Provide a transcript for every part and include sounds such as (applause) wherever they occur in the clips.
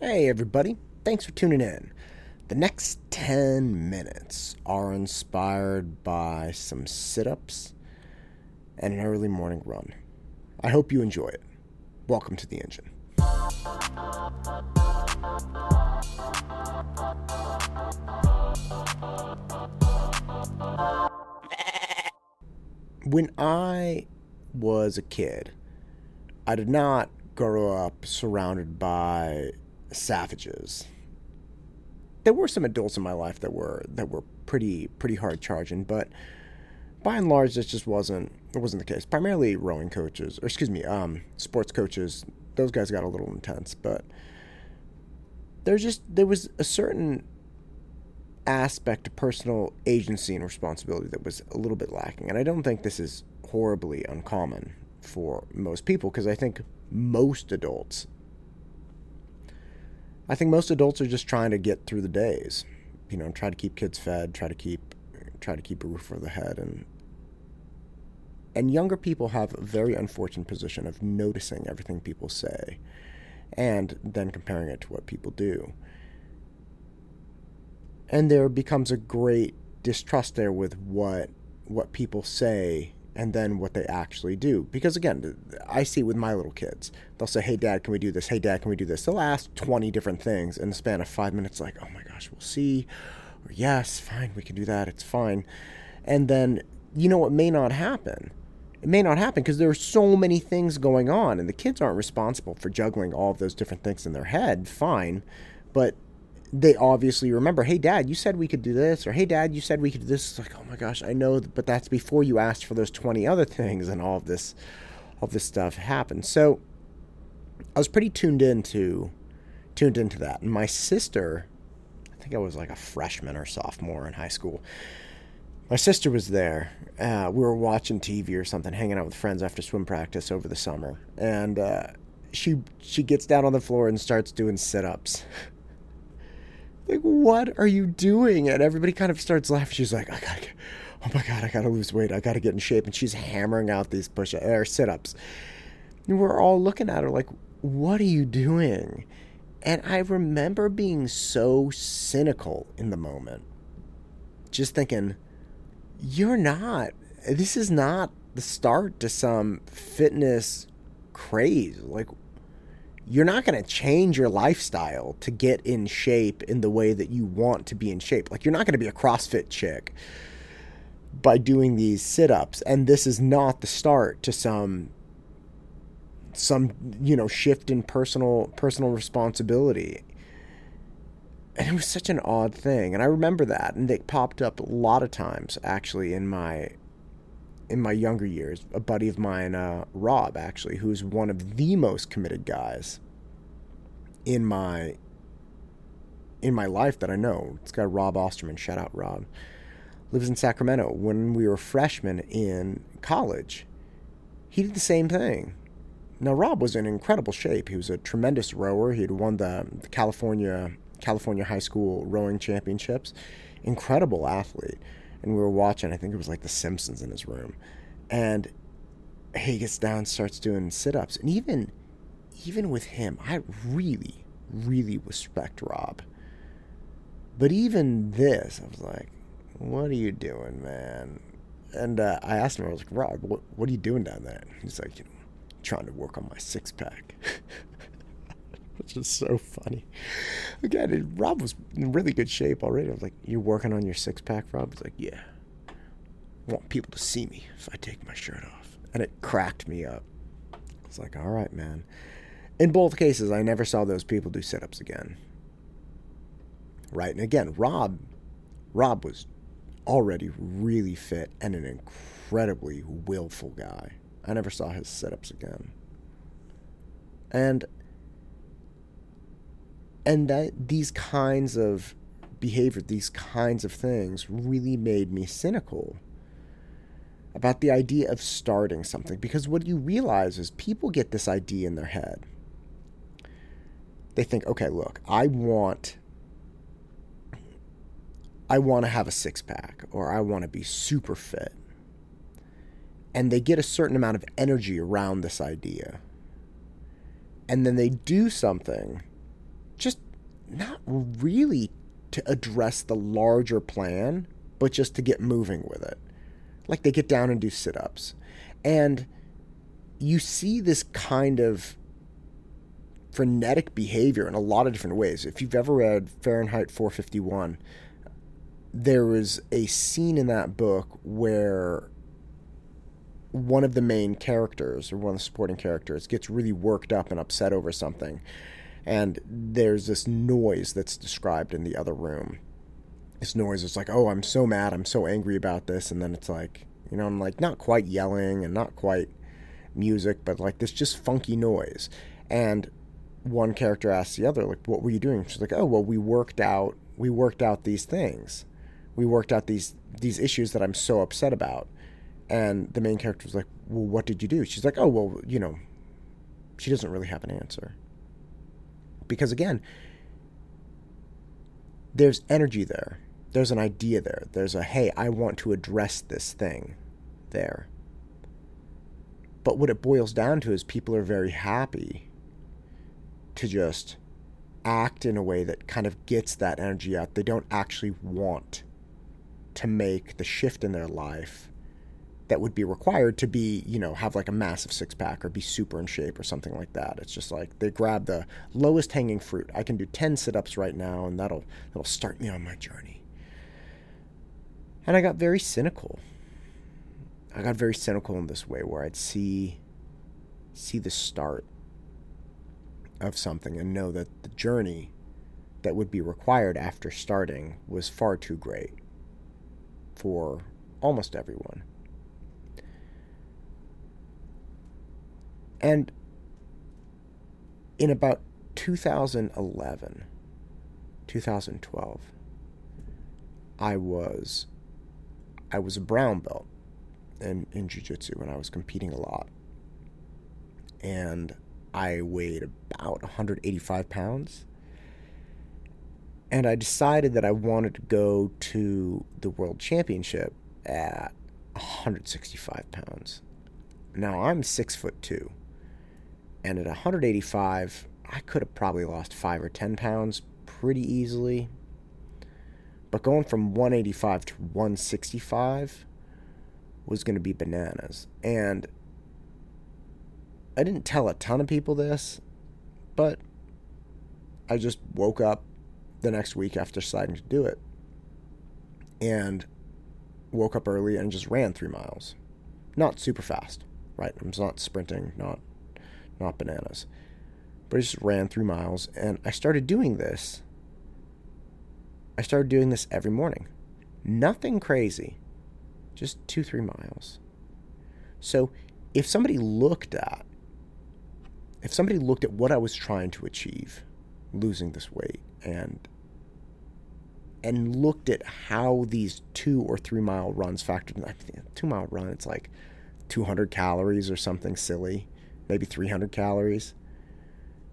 Hey, everybody. Thanks for tuning in. The next 10 minutes are inspired by some sit ups and an early morning run. I hope you enjoy it. Welcome to the engine. When I was a kid, I did not grow up surrounded by savages. There were some adults in my life that were that were pretty pretty hard charging, but by and large, this just wasn't it wasn't the case. Primarily rowing coaches, or excuse me, um, sports coaches. Those guys got a little intense, but there's just there was a certain aspect of personal agency and responsibility that was a little bit lacking, and I don't think this is horribly uncommon for most people because I think most adults I think most adults are just trying to get through the days. You know, try to keep kids fed, try to keep try to keep a roof over the head and and younger people have a very unfortunate position of noticing everything people say and then comparing it to what people do. And there becomes a great distrust there with what what people say and then what they actually do. Because again, I see with my little kids. They'll say, Hey, dad, can we do this? Hey, dad, can we do this? They'll ask 20 different things in the span of five minutes, like, Oh my gosh, we'll see. Or, Yes, fine, we can do that. It's fine. And then, you know, what may not happen. It may not happen because there are so many things going on, and the kids aren't responsible for juggling all of those different things in their head. Fine. But they obviously remember, hey, dad, you said we could do this, or hey, dad, you said we could do this. It's like, oh my gosh, I know, but that's before you asked for those 20 other (laughs) things, and all of this, all this stuff happened. So I was pretty tuned into, tuned into that. And my sister, I think I was like a freshman or sophomore in high school. My sister was there. Uh, we were watching TV or something, hanging out with friends after swim practice over the summer, and uh, she she gets down on the floor and starts doing sit ups. (laughs) like, what are you doing? And everybody kind of starts laughing. She's like, I gotta, get, oh my god, I gotta lose weight. I gotta get in shape. And she's hammering out these push or sit ups. We're all looking at her like, what are you doing? And I remember being so cynical in the moment, just thinking, you're not. This is not the start to some fitness craze. Like, you're not going to change your lifestyle to get in shape in the way that you want to be in shape. Like, you're not going to be a CrossFit chick by doing these sit ups. And this is not the start to some some you know shift in personal personal responsibility and it was such an odd thing and i remember that and it popped up a lot of times actually in my in my younger years, a buddy of mine, uh, Rob, actually, who's one of the most committed guys in my in my life that I know. It's got Rob Osterman. Shout out Rob. Lives in Sacramento. When we were freshmen in college, he did the same thing. Now Rob was in incredible shape. He was a tremendous rower. He had won the, the California California high school rowing championships. Incredible athlete and we were watching. I think it was like The Simpsons in his room, and he gets down, starts doing sit-ups, and even even with him, I really, really respect Rob. But even this, I was like, "What are you doing, man?" And uh, I asked him, I was like, "Rob, what, what are you doing down there?" He's like, "You know, trying to work on my six pack." (laughs) (laughs) which is so funny. Again, Rob was in really good shape already. I was like, "You're working on your six pack, Rob?" He's like, "Yeah." I want people to see me if I take my shirt off, and it cracked me up. I was like, "All right, man." In both cases, I never saw those people do sit-ups again. Right, and again, Rob, Rob was already really fit and an incredibly willful guy. I never saw his sit-ups again. And and that these kinds of behavior, these kinds of things really made me cynical about the idea of starting something because what you realize is people get this idea in their head. They think, okay, look, I want I want to have a six pack or I want to be super fit. And they get a certain amount of energy around this idea. And then they do something just not really to address the larger plan, but just to get moving with it. Like they get down and do sit ups. And you see this kind of frenetic behavior in a lot of different ways. If you've ever read Fahrenheit 451, there was a scene in that book where one of the main characters or one of the supporting characters gets really worked up and upset over something and there's this noise that's described in the other room. This noise is like oh i'm so mad. I'm so angry about this. And then it's like you know i'm like not quite yelling and not quite music but like this just funky noise. And one character asks the other like what were you doing? She's like oh well we worked out we worked out these things. We worked out these these issues that i'm so upset about. And the main character was like, Well, what did you do? She's like, Oh, well, you know, she doesn't really have an answer. Because again, there's energy there. There's an idea there. There's a, hey, I want to address this thing there. But what it boils down to is people are very happy to just act in a way that kind of gets that energy out. They don't actually want to make the shift in their life that would be required to be, you know, have like a massive six pack or be super in shape or something like that. It's just like they grab the lowest hanging fruit. I can do 10 sit-ups right now and that'll that'll start me on my journey. And I got very cynical. I got very cynical in this way where I'd see see the start of something and know that the journey that would be required after starting was far too great for almost everyone. And in about 2011, 2012, I was I was a brown belt in, in jiu-jitsu and I was competing a lot. And I weighed about 185 pounds. And I decided that I wanted to go to the world championship at 165 pounds. Now I'm six foot two. And at 185, I could have probably lost five or 10 pounds pretty easily. But going from 185 to 165 was going to be bananas. And I didn't tell a ton of people this, but I just woke up the next week after deciding to do it and woke up early and just ran three miles. Not super fast, right? I'm not sprinting, not not bananas. But I just ran three miles and I started doing this. I started doing this every morning. Nothing crazy, just two, three miles. So if somebody looked at, if somebody looked at what I was trying to achieve, losing this weight, and and looked at how these two or three mile runs factored in, two mile run, it's like 200 calories or something silly maybe 300 calories.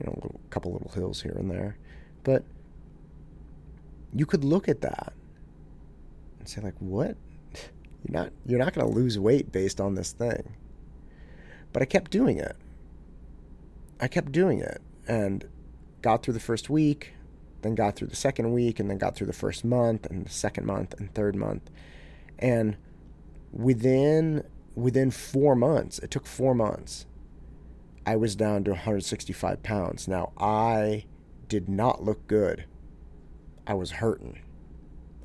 You know, a little, couple little hills here and there. But you could look at that and say like, "What? (laughs) You're not you're not going to lose weight based on this thing." But I kept doing it. I kept doing it and got through the first week, then got through the second week and then got through the first month and the second month and third month. And within within 4 months, it took 4 months I was down to 165 pounds. Now, I did not look good. I was hurting.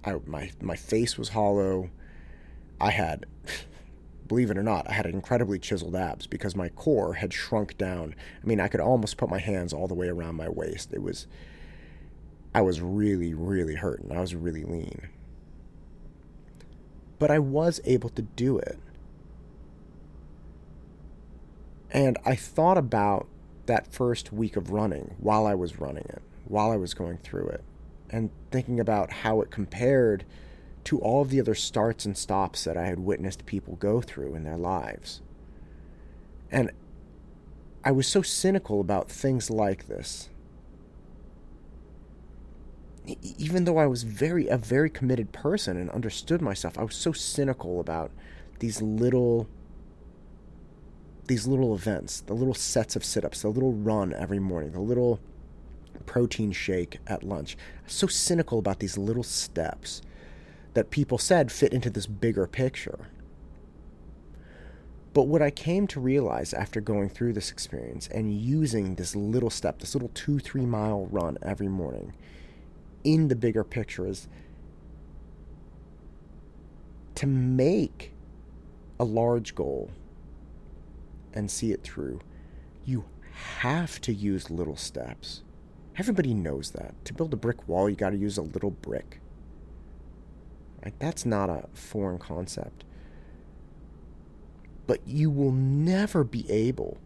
I, my, my face was hollow. I had, (laughs) believe it or not, I had incredibly chiseled abs because my core had shrunk down. I mean, I could almost put my hands all the way around my waist. It was, I was really, really hurting. I was really lean. But I was able to do it. And I thought about that first week of running while I was running it, while I was going through it, and thinking about how it compared to all of the other starts and stops that I had witnessed people go through in their lives. And I was so cynical about things like this. Even though I was very a very committed person and understood myself, I was so cynical about these little these little events, the little sets of sit ups, the little run every morning, the little protein shake at lunch. So cynical about these little steps that people said fit into this bigger picture. But what I came to realize after going through this experience and using this little step, this little two, three mile run every morning in the bigger picture is to make a large goal and see it through, you have to use little steps. Everybody knows that. To build a brick wall, you got to use a little brick. That's not a foreign concept. But you will never be able,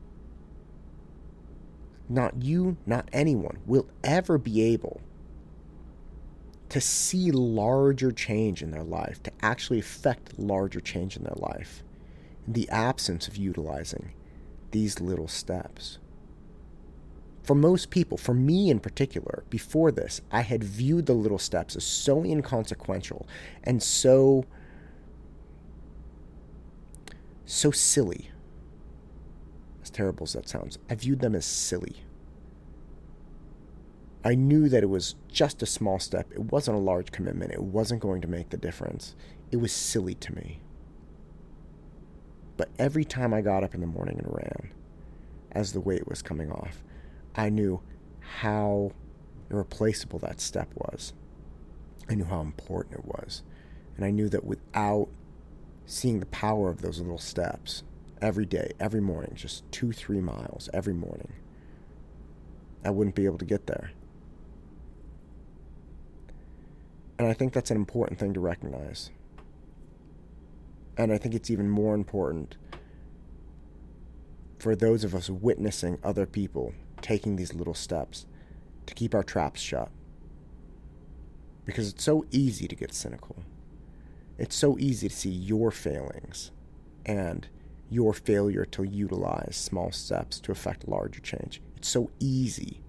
not you, not anyone, will ever be able to see larger change in their life, to actually affect larger change in their life, in the absence of utilizing these little steps. For most people, for me in particular, before this, I had viewed the little steps as so inconsequential and so so silly. As terrible as that sounds, I viewed them as silly. I knew that it was just a small step. It wasn't a large commitment. It wasn't going to make the difference. It was silly to me. But every time I got up in the morning and ran, as the weight was coming off, I knew how irreplaceable that step was. I knew how important it was. And I knew that without seeing the power of those little steps every day, every morning, just two, three miles every morning, I wouldn't be able to get there. And I think that's an important thing to recognize. And I think it's even more important for those of us witnessing other people taking these little steps to keep our traps shut. Because it's so easy to get cynical. It's so easy to see your failings and your failure to utilize small steps to affect larger change. It's so easy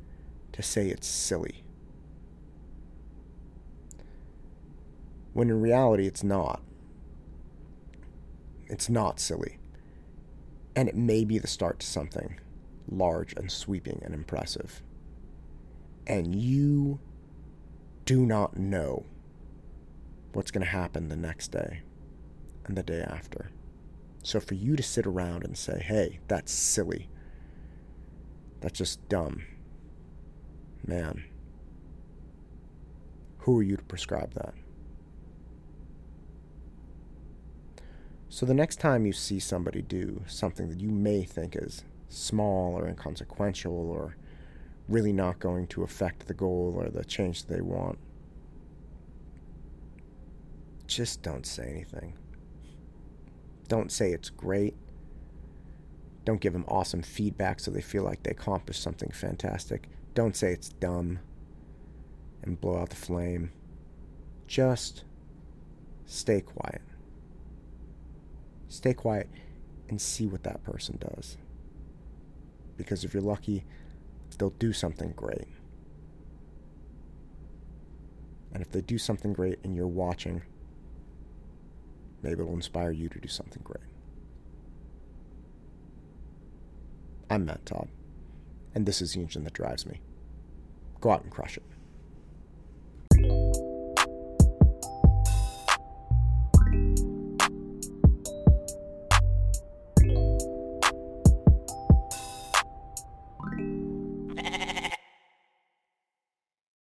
to say it's silly. When in reality, it's not. It's not silly. And it may be the start to something large and sweeping and impressive. And you do not know what's going to happen the next day and the day after. So for you to sit around and say, hey, that's silly, that's just dumb, man, who are you to prescribe that? So the next time you see somebody do something that you may think is small or inconsequential or really not going to affect the goal or the change they want, just don't say anything. Don't say it's great. Don't give them awesome feedback so they feel like they accomplished something fantastic. Don't say it's dumb and blow out the flame. Just stay quiet. Stay quiet and see what that person does because if you're lucky, they'll do something great. And if they do something great and you're watching, maybe it'll inspire you to do something great. I'm Matt Todd, and this is the engine that drives me. Go out and crush it.